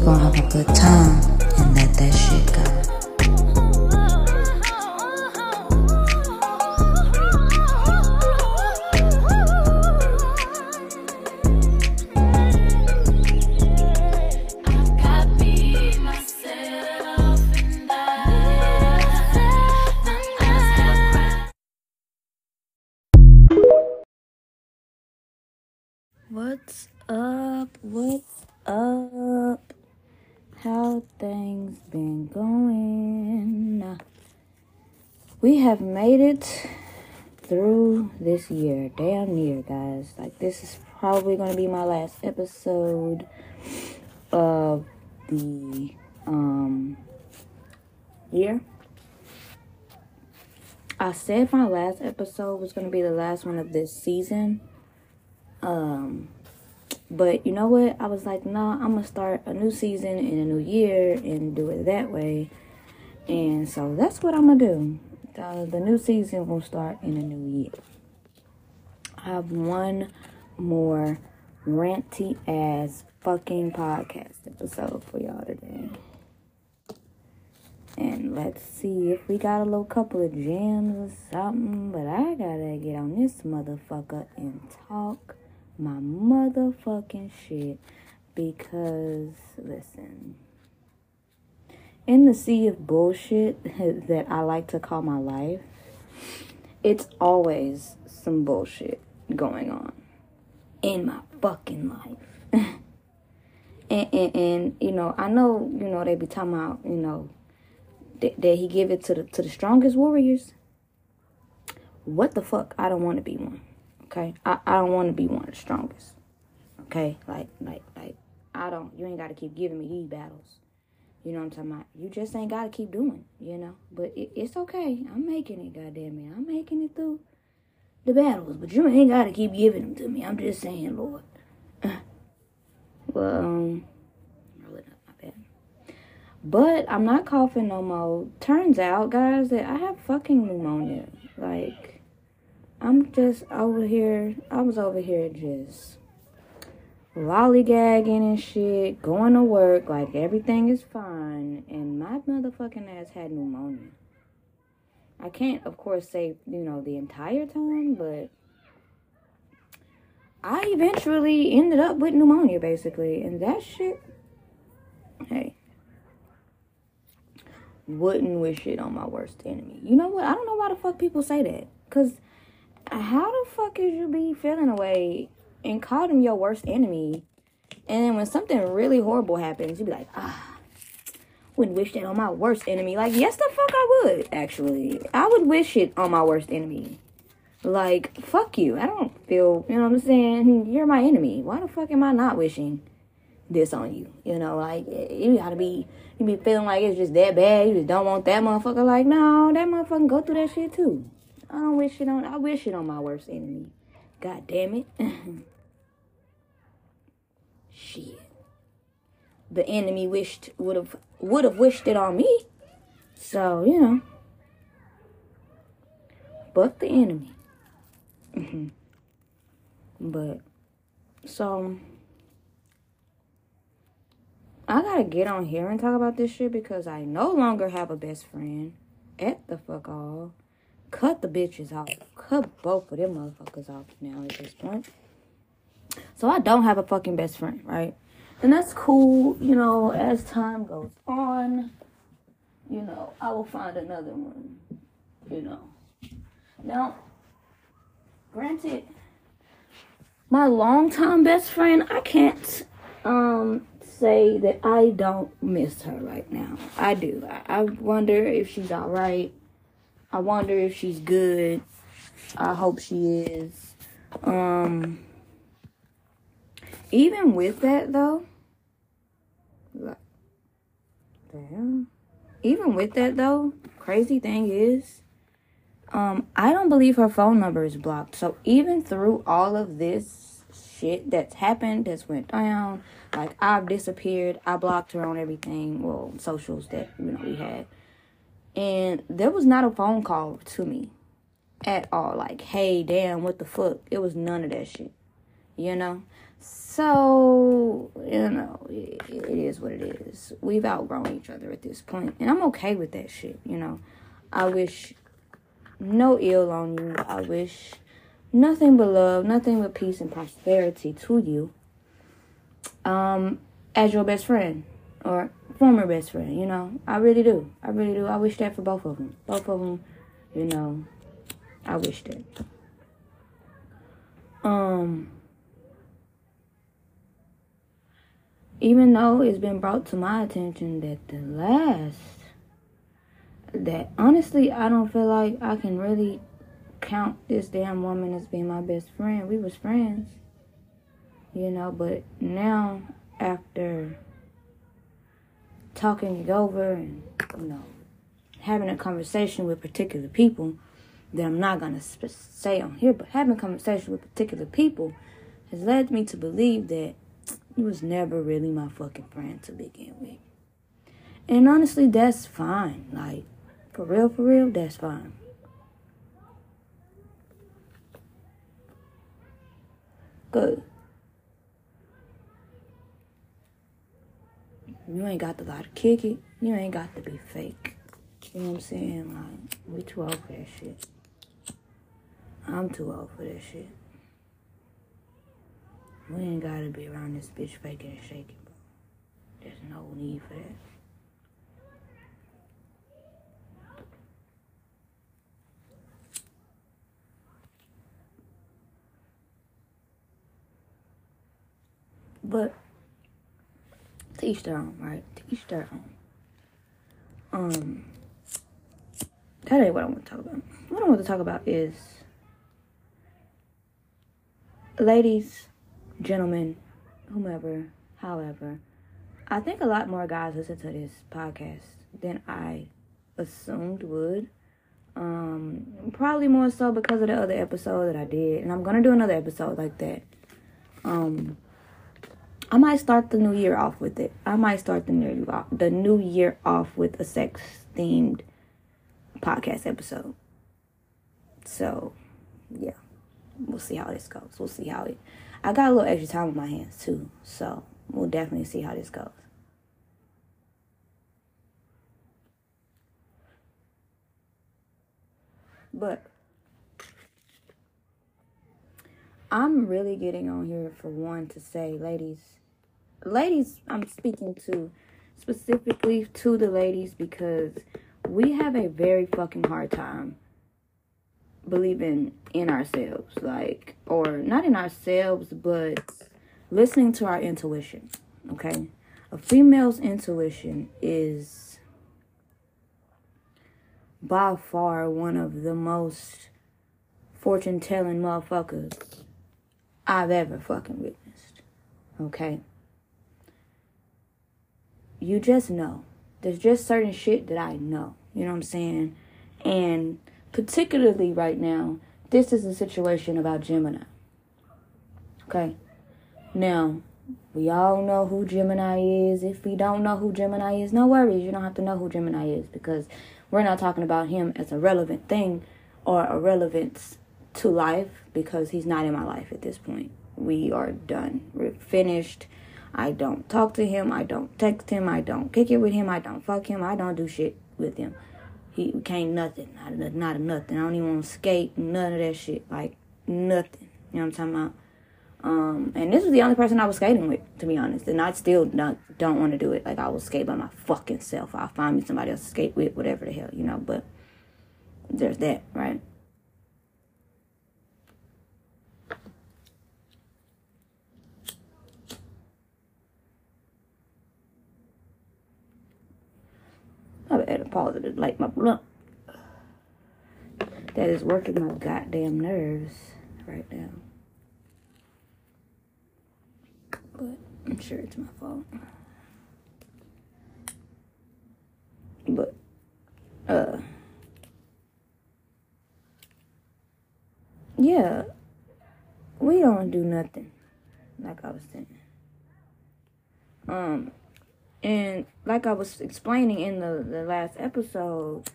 We gon' have a good time and let that shit go. We have made it through this year. Damn near, guys. Like this is probably gonna be my last episode of the um year. I said my last episode was gonna be the last one of this season. Um, but you know what? I was like, nah, I'm gonna start a new season in a new year and do it that way. And so that's what I'm gonna do. The, the new season will start in a new year. I have one more ranty ass fucking podcast episode for y'all today. And let's see if we got a little couple of jams or something. But I gotta get on this motherfucker and talk my motherfucking shit because listen in the sea of bullshit that I like to call my life it's always some bullshit going on in my fucking life and, and, and you know I know you know they be talking about you know that, that he give it to the to the strongest warriors what the fuck I don't want to be one Okay, I, I don't want to be one of the strongest. Okay, like like like I don't. You ain't got to keep giving me these battles. You know what I'm talking about? You just ain't got to keep doing. You know, but it, it's okay. I'm making it. Goddamn it, I'm making it through the battles. But you ain't got to keep giving them to me. I'm just saying, Lord. well, um, really not my bad. But I'm not coughing no more. Turns out, guys, that I have fucking pneumonia. Like I'm just over here. I was over here just lollygagging and shit, going to work like everything is fine, and my motherfucking ass had pneumonia. I can't, of course, say you know the entire time, but I eventually ended up with pneumonia, basically, and that shit. Hey, wouldn't wish it on my worst enemy. You know what? I don't know why the fuck people say that, cause how the fuck is you be feeling away and call them your worst enemy? And then when something really horrible happens, you'd be like, ah, wouldn't wish that on my worst enemy. Like, yes, the fuck I would, actually. I would wish it on my worst enemy. Like, fuck you. I don't feel, you know what I'm saying? You're my enemy. Why the fuck am I not wishing this on you? You know, like, you gotta be, you be feeling like it's just that bad. You just don't want that motherfucker. Like, no, that motherfucker go through that shit too. I don't wish it on. I wish it on my worst enemy. God damn it. Shit. The enemy wished would have would have wished it on me. So you know. But the enemy. Mm-hmm. but so I gotta get on here and talk about this shit because I no longer have a best friend. At the fuck all cut the bitches off. Cut both of them motherfuckers off now at this point. So I don't have a fucking best friend, right? And that's cool, you know, as time goes on, you know, I will find another one, you know. Now, granted, my longtime best friend, I can't um say that I don't miss her right now. I do. I, I wonder if she's alright. I wonder if she's good. I hope she is. Um, even with that though, damn. Even with that though, crazy thing is, Um, I don't believe her phone number is blocked. So even through all of this shit that's happened, that's went down, like I've disappeared, I blocked her on everything, well, socials that you know we had, and there was not a phone call to me at all. Like, hey, damn, what the fuck? It was none of that shit. You know. So, you know, it, it is what it is. We've outgrown each other at this point, and I'm okay with that shit, you know. I wish no ill on you. I wish nothing but love, nothing but peace and prosperity to you. Um, as your best friend or former best friend, you know. I really do. I really do. I wish that for both of them. Both of them, you know. I wish that. Um even though it's been brought to my attention that the last that honestly I don't feel like I can really count this damn woman as being my best friend. We was friends. You know, but now after talking it over and you know having a conversation with particular people that I'm not gonna say on here, but having a conversation with particular people has led me to believe that he was never really my fucking friend to begin with. And honestly, that's fine. Like, for real, for real, that's fine. Good. You ain't got to lie to kick it. You ain't got to be fake. You know what I'm saying? Like, we too old for that shit. I'm too old for that shit. We ain't gotta be around this bitch faking and shaking, bro. There's no need for that. But to each their own, right? To each their own. Um, that ain't what I want to talk about. What I want to talk about is, ladies, gentlemen, whomever, however, I think a lot more guys listen to this podcast than I assumed would. Um, probably more so because of the other episode that I did, and I'm gonna do another episode like that. Um, I might start the new year off with it. I might start the new the new year off with a sex themed podcast episode. So, yeah, we'll see how this goes. We'll see how it I got a little extra time on my hands too, so we'll definitely see how this goes. But I'm really getting on here for one to say, ladies, ladies, I'm speaking to specifically to the ladies because we have a very fucking hard time believing in ourselves, like, or not in ourselves, but listening to our intuition. Okay, a female's intuition is by far one of the most fortune telling motherfuckers I've ever fucking witnessed. Okay. You just know. There's just certain shit that I know. You know what I'm saying? And particularly right now, this is a situation about Gemini. Okay? Now, we all know who Gemini is. If we don't know who Gemini is, no worries. You don't have to know who Gemini is because we're not talking about him as a relevant thing or a relevance to life because he's not in my life at this point. We are done. We're finished. I don't talk to him. I don't text him. I don't kick it with him. I don't fuck him. I don't do shit with him. He can't nothing. Not a, not a nothing. I don't even want to skate. None of that shit. Like nothing. You know what I'm talking about? Um, and this was the only person I was skating with, to be honest. And I still not, don't want to do it. Like I will skate by my fucking self. I'll find me somebody else to skate with, whatever the hell, you know. But there's that, right? Pause it to light my blunt. That is working my goddamn nerves right now. But I'm sure it's my fault. But, uh, yeah, we don't do nothing. Like I was saying. Um, and like I was explaining in the, the last episode,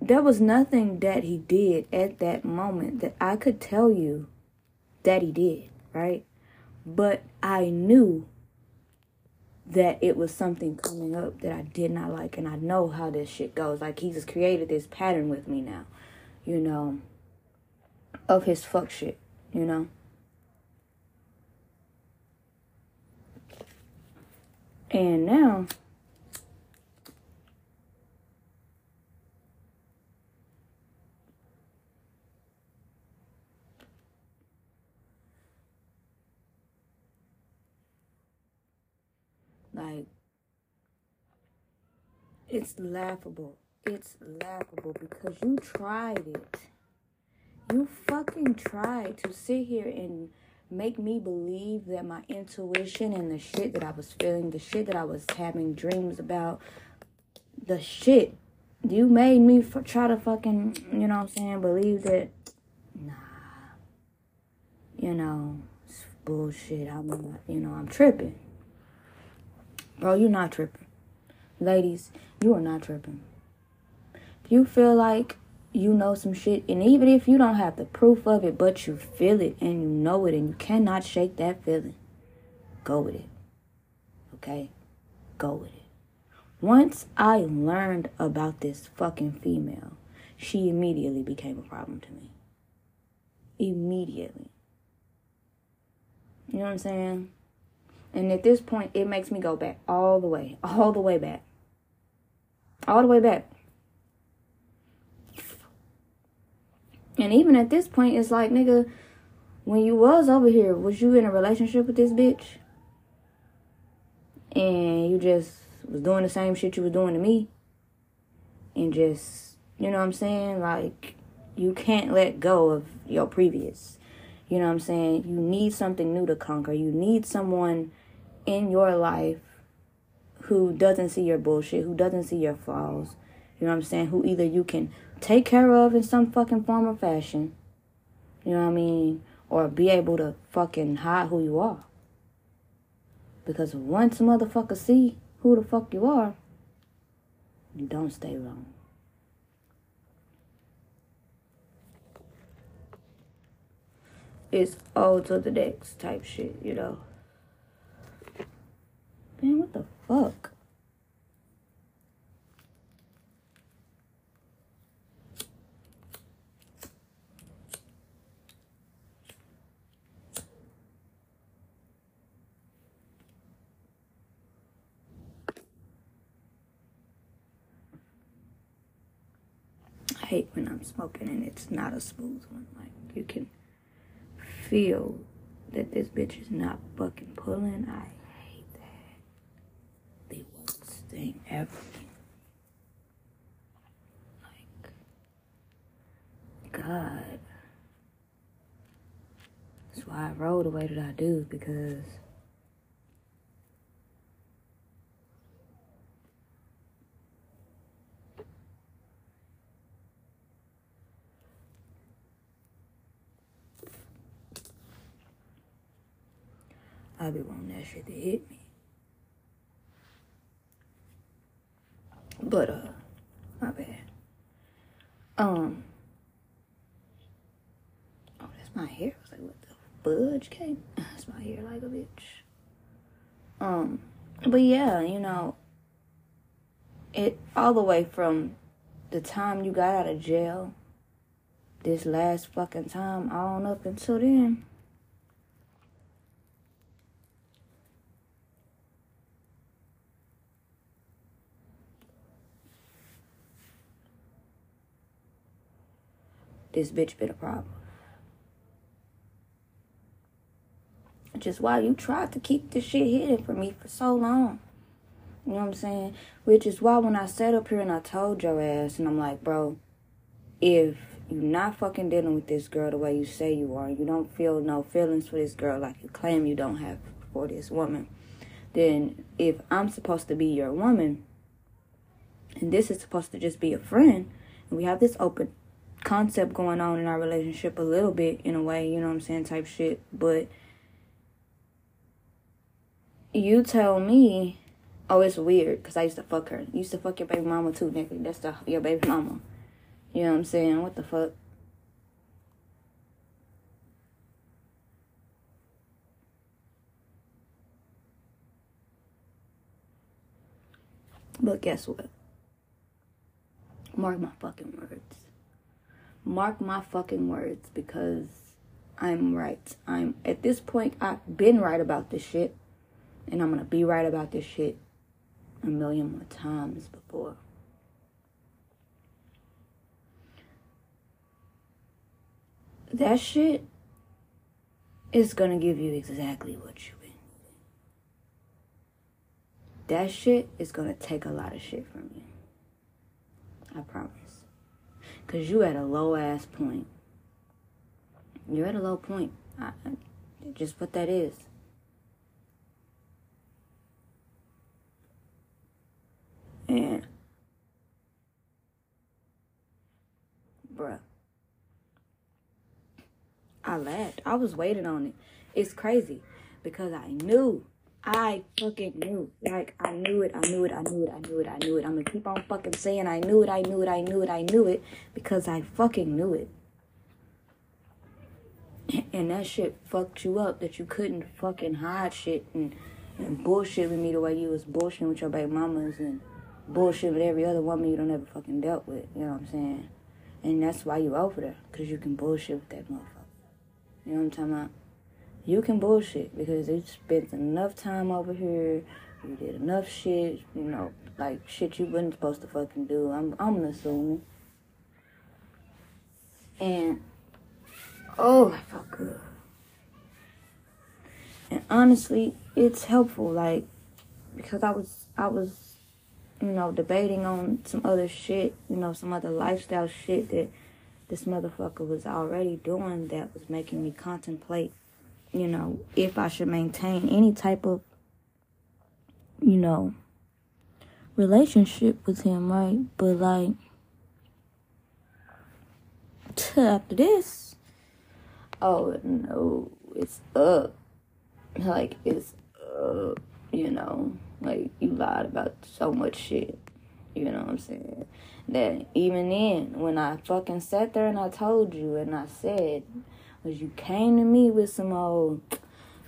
there was nothing that he did at that moment that I could tell you that he did, right? But I knew that it was something coming up that I did not like, and I know how this shit goes. Like, he just created this pattern with me now, you know, of his fuck shit, you know? And now, like, it's laughable. It's laughable because you tried it. You fucking tried to sit here and make me believe that my intuition and the shit that I was feeling, the shit that I was having dreams about, the shit you made me f- try to fucking, you know what I'm saying, believe that, nah, you know, it's bullshit. I'm, you know, I'm tripping. Bro, you're not tripping. Ladies, you are not tripping. If you feel like you know some shit, and even if you don't have the proof of it, but you feel it and you know it and you cannot shake that feeling, go with it. Okay? Go with it. Once I learned about this fucking female, she immediately became a problem to me. Immediately. You know what I'm saying? And at this point, it makes me go back all the way, all the way back. All the way back. And even at this point, it's like, nigga, when you was over here, was you in a relationship with this bitch? And you just was doing the same shit you was doing to me? And just, you know what I'm saying? Like, you can't let go of your previous. You know what I'm saying? You need something new to conquer. You need someone in your life who doesn't see your bullshit, who doesn't see your flaws. You know what I'm saying? Who either you can take care of in some fucking form or fashion. You know what I mean? Or be able to fucking hide who you are. Because once motherfuckers see who the fuck you are, you don't stay wrong. It's all to the next type shit, you know. Man, what the fuck? hate when I'm smoking and it's not a smooth one. Like you can feel that this bitch is not fucking pulling. I hate that. The worst thing ever. Like God. That's why I roll the way that I do because Be wanting that shit to hit me. But uh my bad. Um Oh, that's my hair. I was like, what the fudge came? That's my hair like a bitch. Um but yeah, you know, it all the way from the time you got out of jail, this last fucking time, on up until then. This bitch been a problem. Just why you tried to keep this shit hidden from me for so long. You know what I'm saying? Which is why when I sat up here and I told your ass, and I'm like, bro, if you're not fucking dealing with this girl the way you say you are, you don't feel no feelings for this girl like you claim you don't have for this woman, then if I'm supposed to be your woman, and this is supposed to just be a friend, and we have this open concept going on in our relationship a little bit in a way, you know what I'm saying, type shit. But you tell me, oh, it's weird because I used to fuck her. You used to fuck your baby mama too, nigga. That's the, your baby mama. You know what I'm saying? What the fuck? But guess what? Mark my fucking words. Mark my fucking words because I'm right. I'm at this point I've been right about this shit. And I'm gonna be right about this shit a million more times before. That shit is gonna give you exactly what you need. That shit is gonna take a lot of shit from you. I promise. Cause you at a low ass point. You're at a low point. I, just what that is. And bruh. I laughed. I was waiting on it. It's crazy because I knew. I fucking knew. Like I knew it. I knew it. I knew it. I knew it. I knew it. I'm gonna keep on fucking saying I knew it. I knew it. I knew it. I knew it because I fucking knew it. And that shit fucked you up that you couldn't fucking hide shit and, and bullshit with me the way you was bullshitting with your baby mamas and bullshit with every other woman you don't ever fucking dealt with. You know what I'm saying? And that's why you over there. Because you can bullshit with that motherfucker. You know what I'm talking about? You can bullshit because you spent enough time over here. You did enough shit, you know, like shit you wasn't supposed to fucking do. I'm I'm assuming. And oh, I felt good. And honestly, it's helpful, like because I was I was you know, debating on some other shit, you know, some other lifestyle shit that this motherfucker was already doing that was making me contemplate, you know, if I should maintain any type of, you know, relationship with him, right? But like, after this, oh no, it's up. Like, it's up, you know. Like you lied about so much shit. You know what I'm saying? That even then, when I fucking sat there and I told you and I said, was you came to me with some old,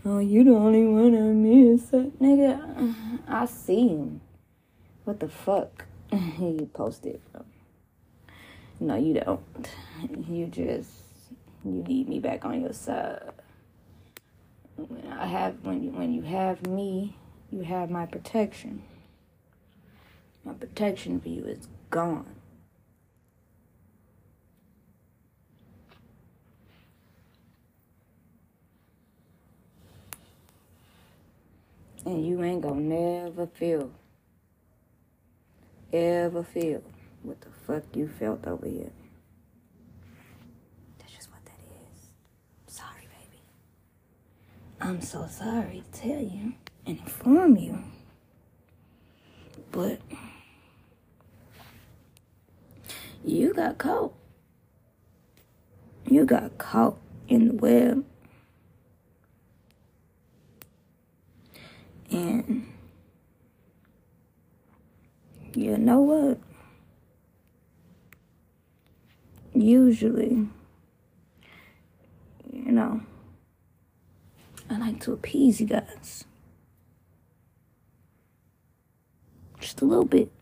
oh, you the only one I miss. Nigga, I seen. What the fuck? you posted from. No, you don't. You just, you need me back on your side. When I have, when you, when you have me, you have my protection. My protection for you is gone. And you ain't gonna never feel, ever feel what the fuck you felt over here. That's just what that is. sorry, baby. I'm so sorry to tell you and inform you. But you got caught. You got caught in the web. And you know what? Usually, you know, I like to appease you guys. just a little bit.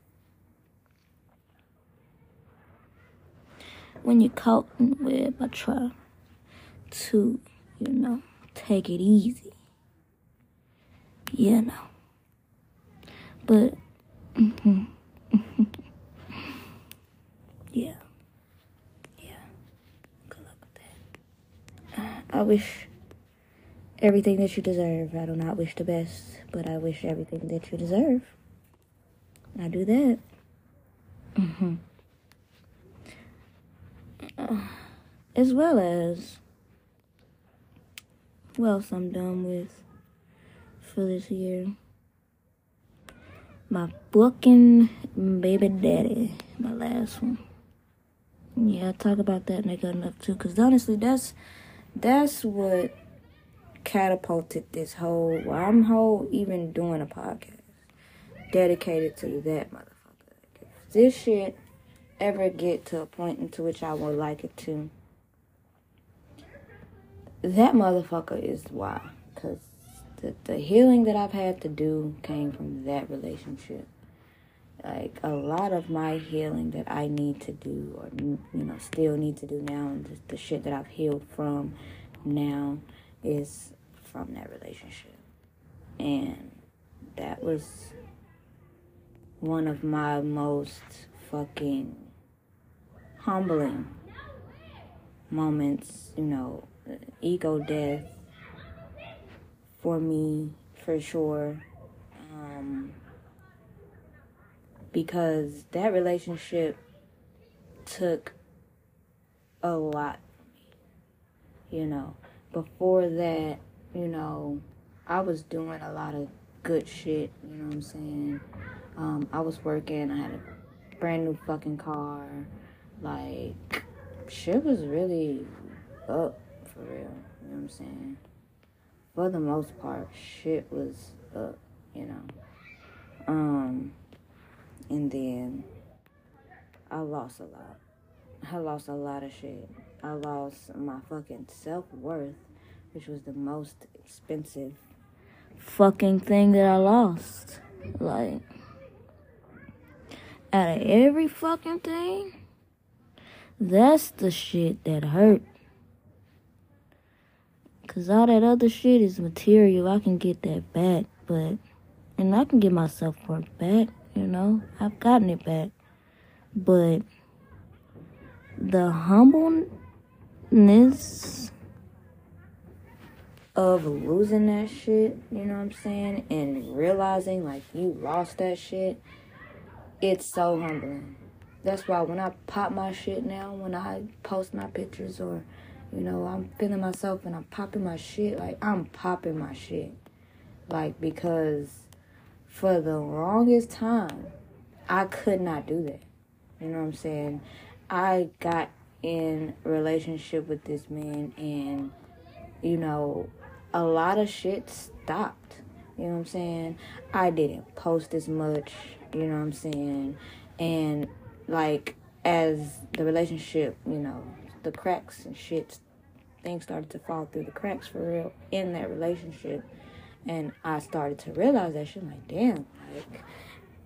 When you're caught in the web, I try to, you know, take it easy. You no. But, mm-hmm, yeah. Yeah. Good luck with that. I wish everything that you deserve. I do not wish the best, but I wish everything that you deserve. I do that. Mm-hmm. Uh, as well as what else I'm done with for this year. My fucking baby daddy, my last one. yeah, talk about that nigga enough too. Cause honestly, that's that's what catapulted this whole. I'm whole even doing a podcast dedicated to that motherfucker. If this shit ever get to a point into which I would like it to, that motherfucker is why. Cause the the healing that I've had to do came from that relationship. Like a lot of my healing that I need to do or you know still need to do now and the, the shit that I've healed from now is from that relationship. And that was one of my most fucking humbling moments you know ego death for me for sure. Um because that relationship took a lot you know. Before that you know i was doing a lot of good shit you know what i'm saying? Um, i was working i had a brand new fucking car. Like shit was really up for real you know what i'm saying for the most part shit was up you know um and then I lost a lot. I lost a lot of shit. I lost my fucking self worth, which was the most expensive fucking thing that I lost. Like, out of every fucking thing, that's the shit that hurt. Cause all that other shit is material. I can get that back, but and I can get my self worth back you know, I've gotten it back. But the humbleness of losing that shit, you know what I'm saying? And realizing like you lost that shit, it's so humbling. That's why when I pop my shit now, when I post my pictures or, you know, I'm feeling myself and I'm popping my shit, like I'm popping my shit. Like because for the longest time, I could not do that. You know what I'm saying? I got in relationship with this man and you know, a lot of shit stopped. You know what I'm saying? I didn't post as much, you know what I'm saying? And like as the relationship, you know, the cracks and shit things started to fall through the cracks for real in that relationship and I started to realize that shit. like, damn, like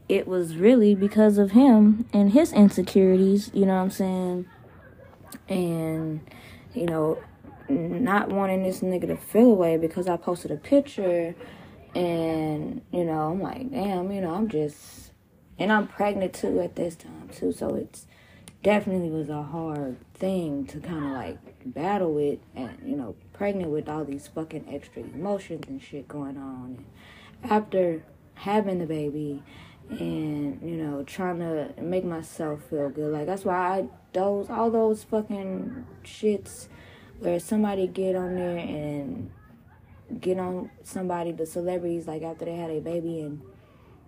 it was really because of him and his insecurities. You know what I'm saying? And you know, not wanting this nigga to feel away because I posted a picture, and you know, I'm like, damn, you know, I'm just, and I'm pregnant too at this time too, so it's definitely was a hard thing to kind of like battle with and you know pregnant with all these fucking extra emotions and shit going on. And after having the baby and you know trying to make myself feel good like that's why i those all those fucking shits where somebody get on there and get on somebody the celebrities like after they had a baby and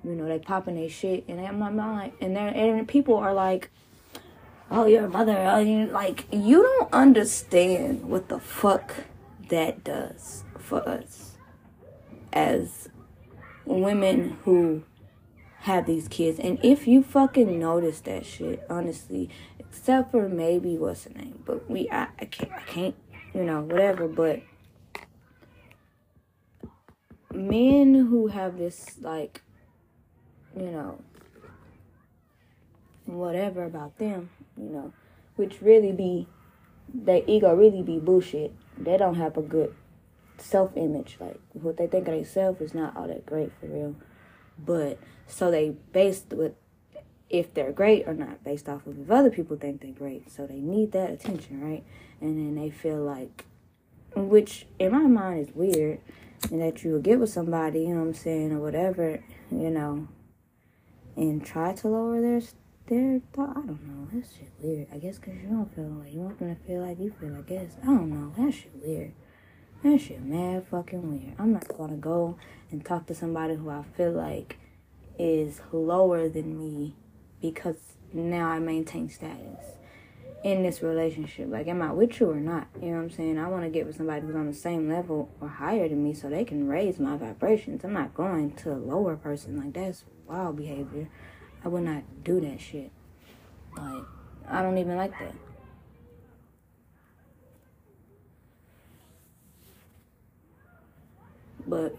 you know they popping their shit and I'm mind and then and people are like oh, your mother, oh, you, like, you don't understand what the fuck that does for us as women who have these kids. And if you fucking notice that shit, honestly, except for maybe what's the name, but we, I, I can't, I can't, you know, whatever, but men who have this, like, you know, whatever about them, you know, which really be their ego really be bullshit. They don't have a good self image. Like what they think of themselves is not all that great for real. But so they based with if they're great or not based off of if other people think they're great. So they need that attention, right? And then they feel like which in my mind is weird and that you will get with somebody, you know what I'm saying, or whatever, you know, and try to lower their their thought. I don't know. That shit weird. I guess because you don't feel like you want them to feel like you feel. I guess I don't know. That shit weird. That shit mad fucking weird. I'm not gonna go and talk to somebody who I feel like is lower than me because now I maintain status. in this relationship. Like, am I with you or not? You know what I'm saying? I want to get with somebody who's on the same level or higher than me so they can raise my vibrations. I'm not going to a lower person. Like, that's wild behavior. I would not do that shit. Like, I don't even like that. But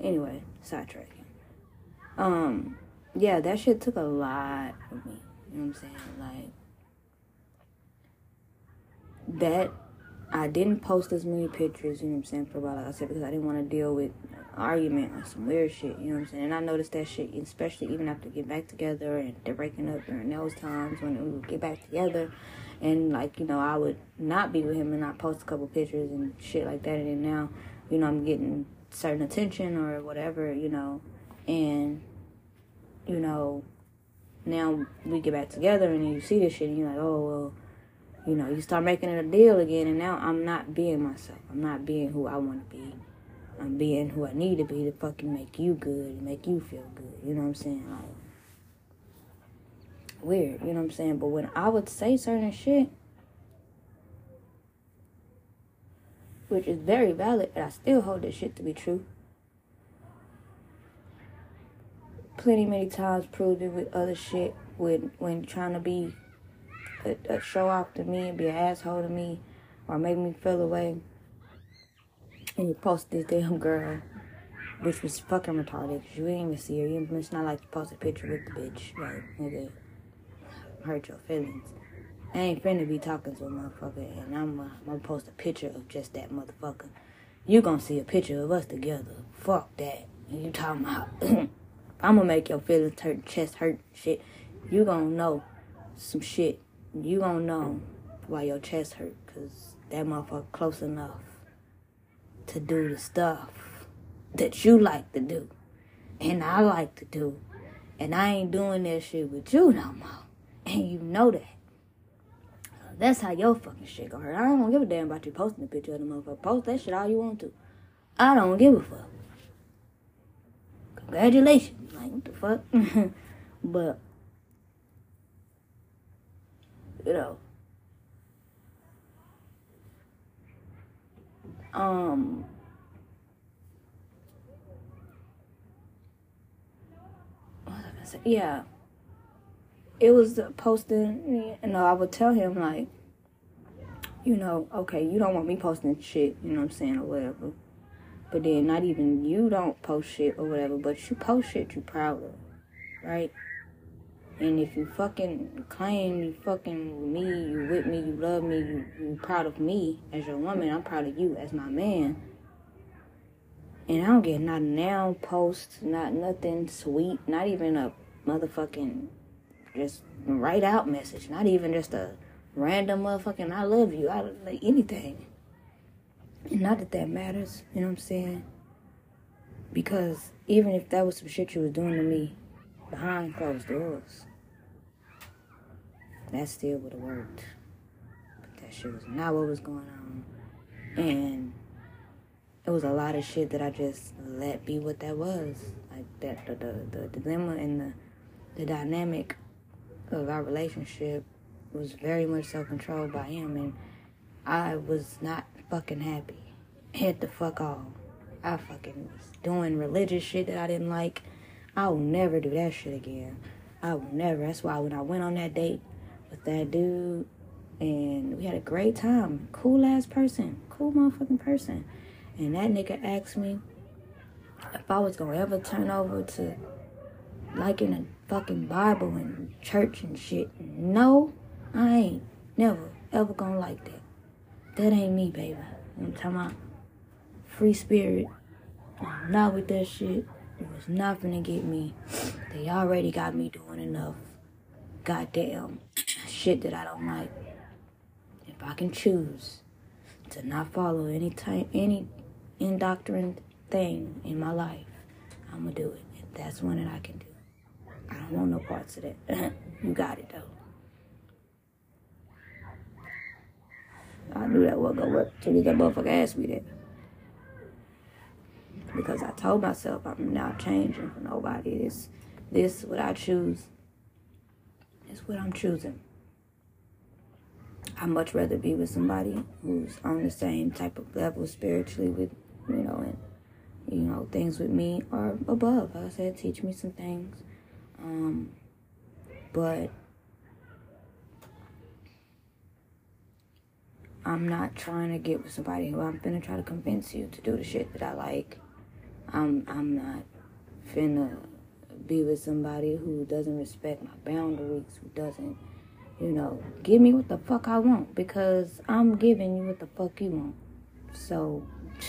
anyway, sidetracking. Um, yeah, that shit took a lot of me. You know what I'm saying? Like that I didn't post as many pictures, you know what I'm saying, for about like I said, because I didn't want to deal with argument or some weird shit, you know what I'm saying? And I noticed that shit, especially even after getting back together and they're breaking up during those times when we would get back together and like, you know, I would not be with him and not post a couple pictures and shit like that and then now, you know, I'm getting certain attention or whatever, you know, and you know, now we get back together and you see this shit and you're like, oh well you know, you start making it a deal again, and now I'm not being myself. I'm not being who I want to be. I'm being who I need to be to fucking make you good and make you feel good. You know what I'm saying? Like, weird, you know what I'm saying? But when I would say certain shit, which is very valid, but I still hold this shit to be true. Plenty many times proved it with other shit when when trying to be a, a show off to me and be an asshole to me or make me feel away. And you post this damn girl, which was fucking retarded. Cause you didn't even see her. You, it's not like you post a picture with the bitch. Like, nigga, hurt your feelings. I ain't finna be talking to a motherfucker and I'm, uh, I'm gonna post a picture of just that motherfucker. You gonna see a picture of us together. Fuck that. You talking about, I'm gonna make your feelings hurt, chest hurt, shit. You gonna know some shit you gonna know why your chest hurt because that motherfucker close enough to do the stuff that you like to do and I like to do. And I ain't doing that shit with you no more. And you know that. That's how your fucking shit gonna hurt. I don't give a damn about you posting a picture of the motherfucker. Post that shit all you want to. I don't give a fuck. Congratulations. Like, what the fuck? but you know. Um? Yeah, it was posting. Know, I would tell him like, you know, okay, you don't want me posting shit. You know what I'm saying or whatever. But then not even you don't post shit or whatever, but you post shit you proud of, right? And if you fucking claim you fucking me, you with me, you love me, you, you proud of me as your woman, I'm proud of you as my man. And I don't get not a now post, not nothing sweet, not even a motherfucking just write out message, not even just a random motherfucking I love you, I like anything. And not that that matters, you know what I'm saying? Because even if that was some shit you was doing to me behind closed doors, that still would have worked. But that shit was not what was going on. And it was a lot of shit that I just let be what that was. Like that the the, the dilemma and the the dynamic of our relationship was very much so controlled by him and I was not fucking happy. Hit the fuck off. I fucking was doing religious shit that I didn't like. I will never do that shit again. I will never. That's why when I went on that date, with that dude, and we had a great time. Cool ass person, cool motherfucking person. And that nigga asked me if I was gonna ever turn over to liking a fucking Bible and church and shit. No, I ain't never ever gonna like that. That ain't me, baby. I'm talking about free spirit. Not with that shit. It was nothing to get me. They already got me doing enough. Goddamn shit that I don't like. If I can choose to not follow any type, any indoctrined thing in my life, I'm gonna do it. If that's one that I can do. I don't want no parts of that. you got it though. I knew that wasn't gonna work until that motherfucker asked me that. Because I told myself I'm not changing for nobody. This, this what I choose. It's what I'm choosing. I'd much rather be with somebody who's on the same type of level spiritually with, you know, and you know, things with me are above. Like I said, teach me some things. Um, but I'm not trying to get with somebody who I'm finna try to convince you to do the shit that I like. I'm I'm not finna be with somebody who doesn't respect my boundaries, who doesn't, you know, give me what the fuck I want because I'm giving you what the fuck you want. So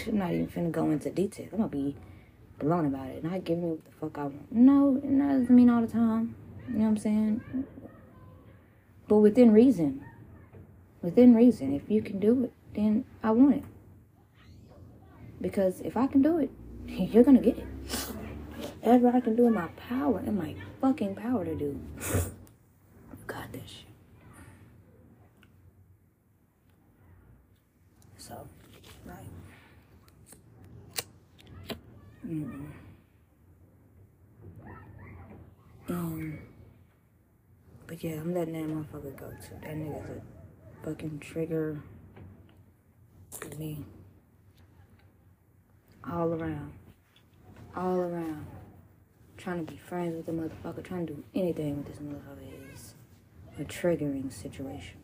I'm not even finna go into detail. I'm gonna be blunt about it. Not giving me what the fuck I want. No, it doesn't mean all the time. You know what I'm saying? But within reason. Within reason. If you can do it, then I want it. Because if I can do it, you're gonna get it. Whatever I can do in my power, in my fucking power to do. You got this shit. So, right. Mm. Um, but yeah, I'm letting that motherfucker go too. That nigga's a fucking trigger for me. All around. All around. Trying to be friends with the motherfucker, trying to do anything with this motherfucker is a triggering situation.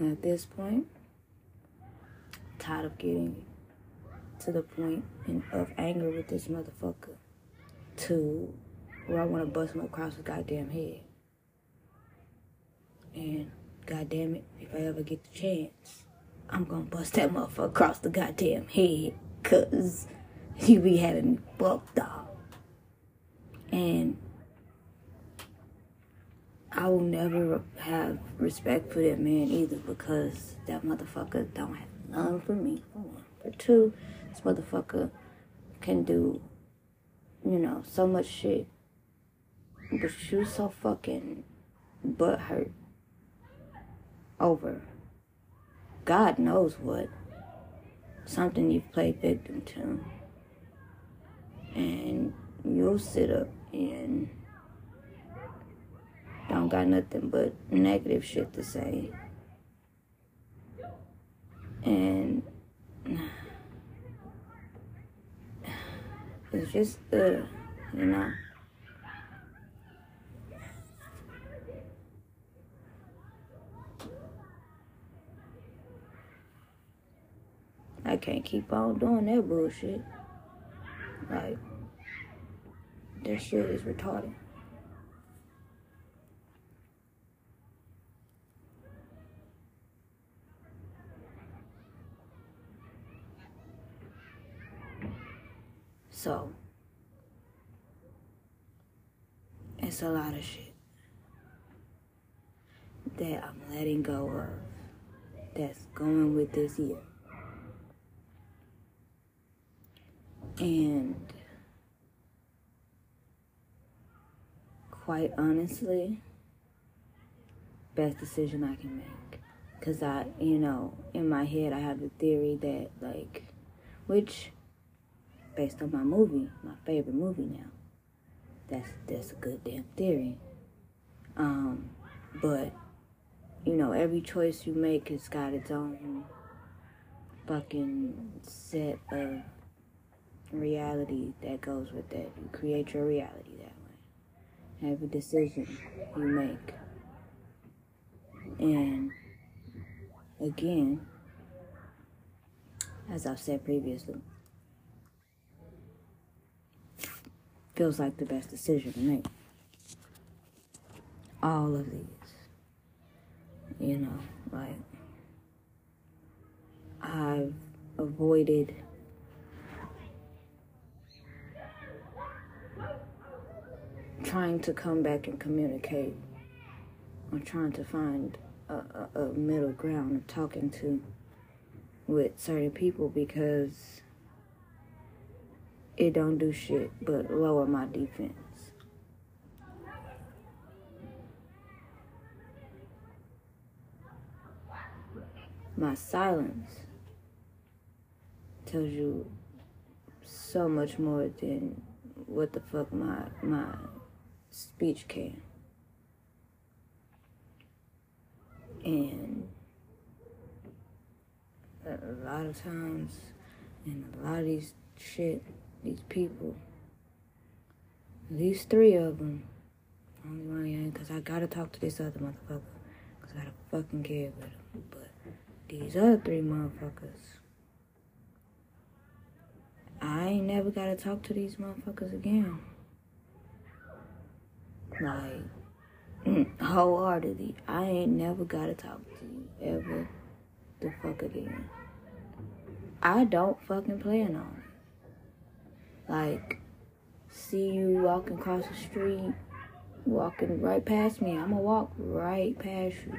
And at this point, tired of getting to the point in, of anger with this motherfucker to where I want to bust him across his goddamn head. And goddamn it, if I ever get the chance, I'm gonna bust that motherfucker across the goddamn head, cause he be having me fucked up. And I will never have respect for that man either because that motherfucker don't have none for me. For two, this motherfucker can do, you know, so much shit. But you so fucking butt hurt over God knows what. Something you've played victim to. And you'll sit up and don't got nothing but negative shit to say. And it's just, the, you know. I can't keep on doing that bullshit. Like, that shit is retarded. So, it's a lot of shit that I'm letting go of that's going with this year. And quite honestly, best decision I can make. Because I, you know, in my head, I have the theory that, like, which, based on my movie, my favorite movie now, that's, that's a good damn theory. Um, but, you know, every choice you make has got its own fucking set of reality that goes with that. You create your reality that way. Every decision you make. And again, as I've said previously, feels like the best decision to make. All of these. You know, like, I've avoided trying to come back and communicate or trying to find a, a, a, middle ground of talking to with certain people because it don't do shit but lower my defense. My silence tells you so much more than what the fuck my my speech can. And a lot of times, and a lot of these shit, these people, these three of them, only one ain't, because I gotta talk to this other motherfucker, because I gotta fucking kid with him. But these other three motherfuckers, I ain't never gotta talk to these motherfuckers again. Like, wholeheartedly, I ain't never gotta talk to you ever the fuck again. I don't fucking plan on it. Like, see you walking across the street, walking right past me. I'ma walk right past you.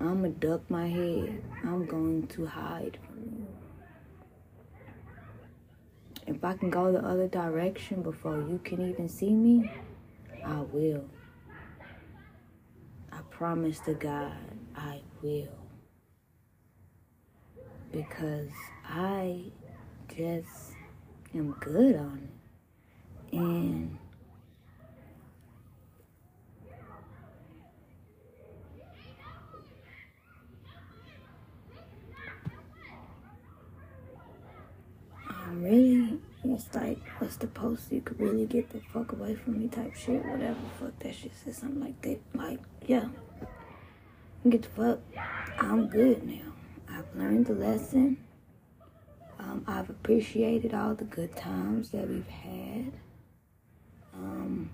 I'ma duck my head. I'm going to hide from you. If I can go the other direction before you can even see me, I will. I promise to God, I will. Because I just am good on it. And Really it's like, what's the post? You could really get the fuck away from me type shit, whatever. Fuck that shit said something like that. Like, yeah. Get the fuck. I'm good now. I've learned the lesson. Um, I've appreciated all the good times that we've had. Um,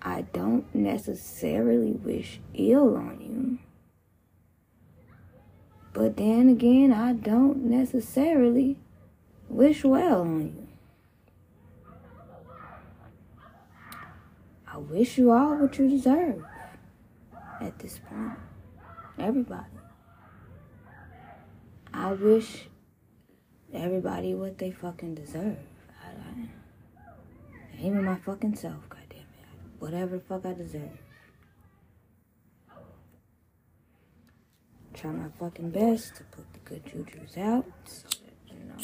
I don't necessarily wish ill on you. But then again, I don't necessarily wish well on you. I wish you all what you deserve at this point. Everybody. I wish everybody what they fucking deserve. I, I, even my fucking self, goddamn it. Whatever fuck I deserve. Try my fucking best to put the good jujus out so that, you know,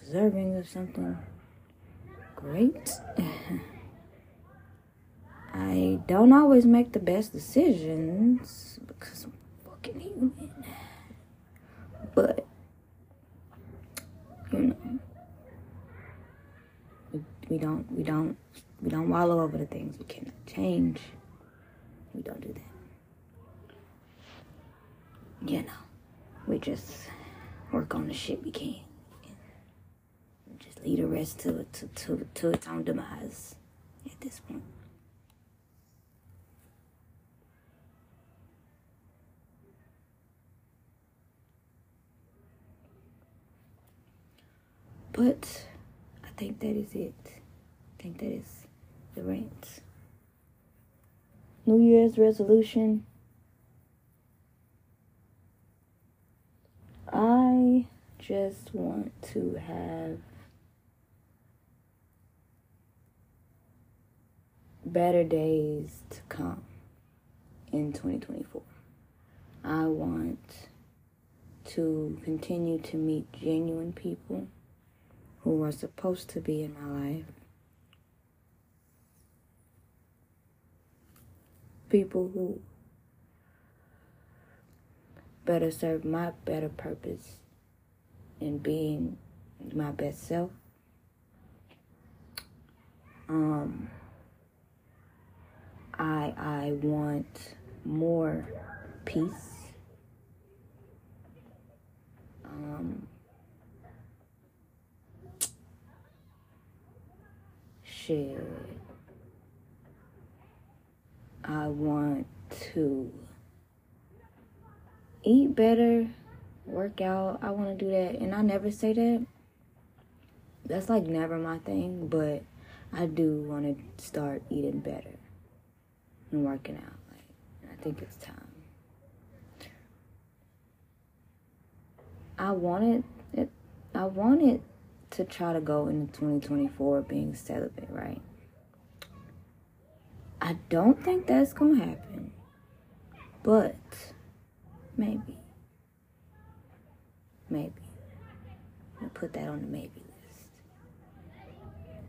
deserving of something great. I don't always make the best decisions because I'm fucking human. But, you know, we, we don't, we don't, we don't wallow over the things we cannot change. We don't do that. You know, we just work on the shit we can just lead the rest to, to, to, to its own demise at this point. But I think that is it. I think that is the rant. New Year's resolution. I just want to have better days to come in 2024. I want to continue to meet genuine people who are supposed to be in my life. People who better serve my better purpose in being my best self. Um, I I want more peace. Um, shit. I want to eat better, work out. I want to do that. And I never say that. That's like never my thing, but I do want to start eating better and working out. Like, I think it's time. I wanted it. I wanted to try to go into 2024 being celibate, right? I don't think that's gonna happen, but maybe, maybe. I'll put that on the maybe list.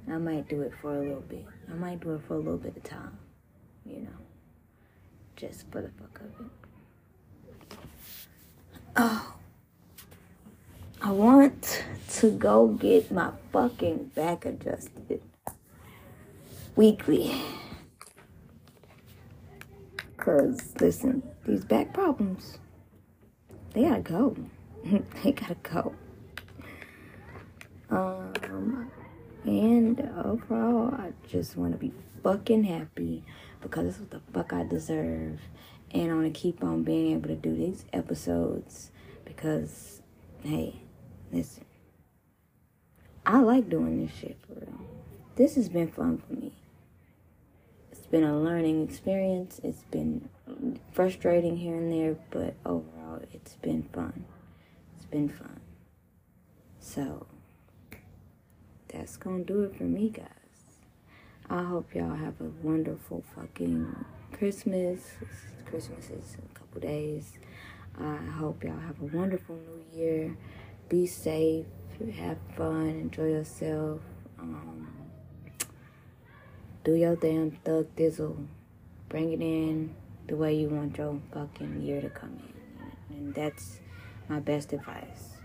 I might do it for a little bit. I might do it for a little bit of time. You know. Just for the fuck of it. Oh. I want to go get my fucking back adjusted weekly. Cause listen, these back problems, they gotta go. they gotta go. Um, and overall, I just want to be fucking happy because this is what the fuck I deserve. And I want to keep on being able to do these episodes because, hey, listen, I like doing this shit for real. This has been fun for me. It's been a learning experience. It's been frustrating here and there, but overall, it's been fun. It's been fun. So, that's gonna do it for me, guys. I hope y'all have a wonderful fucking Christmas. Christmas is a couple days. I hope y'all have a wonderful new year. Be safe, have fun, enjoy yourself. Um, do your damn thug thizzle. Bring it in the way you want your fucking year to come in. And that's my best advice.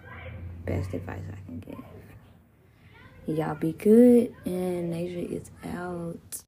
Best advice I can give. Y'all be good, and nature is out.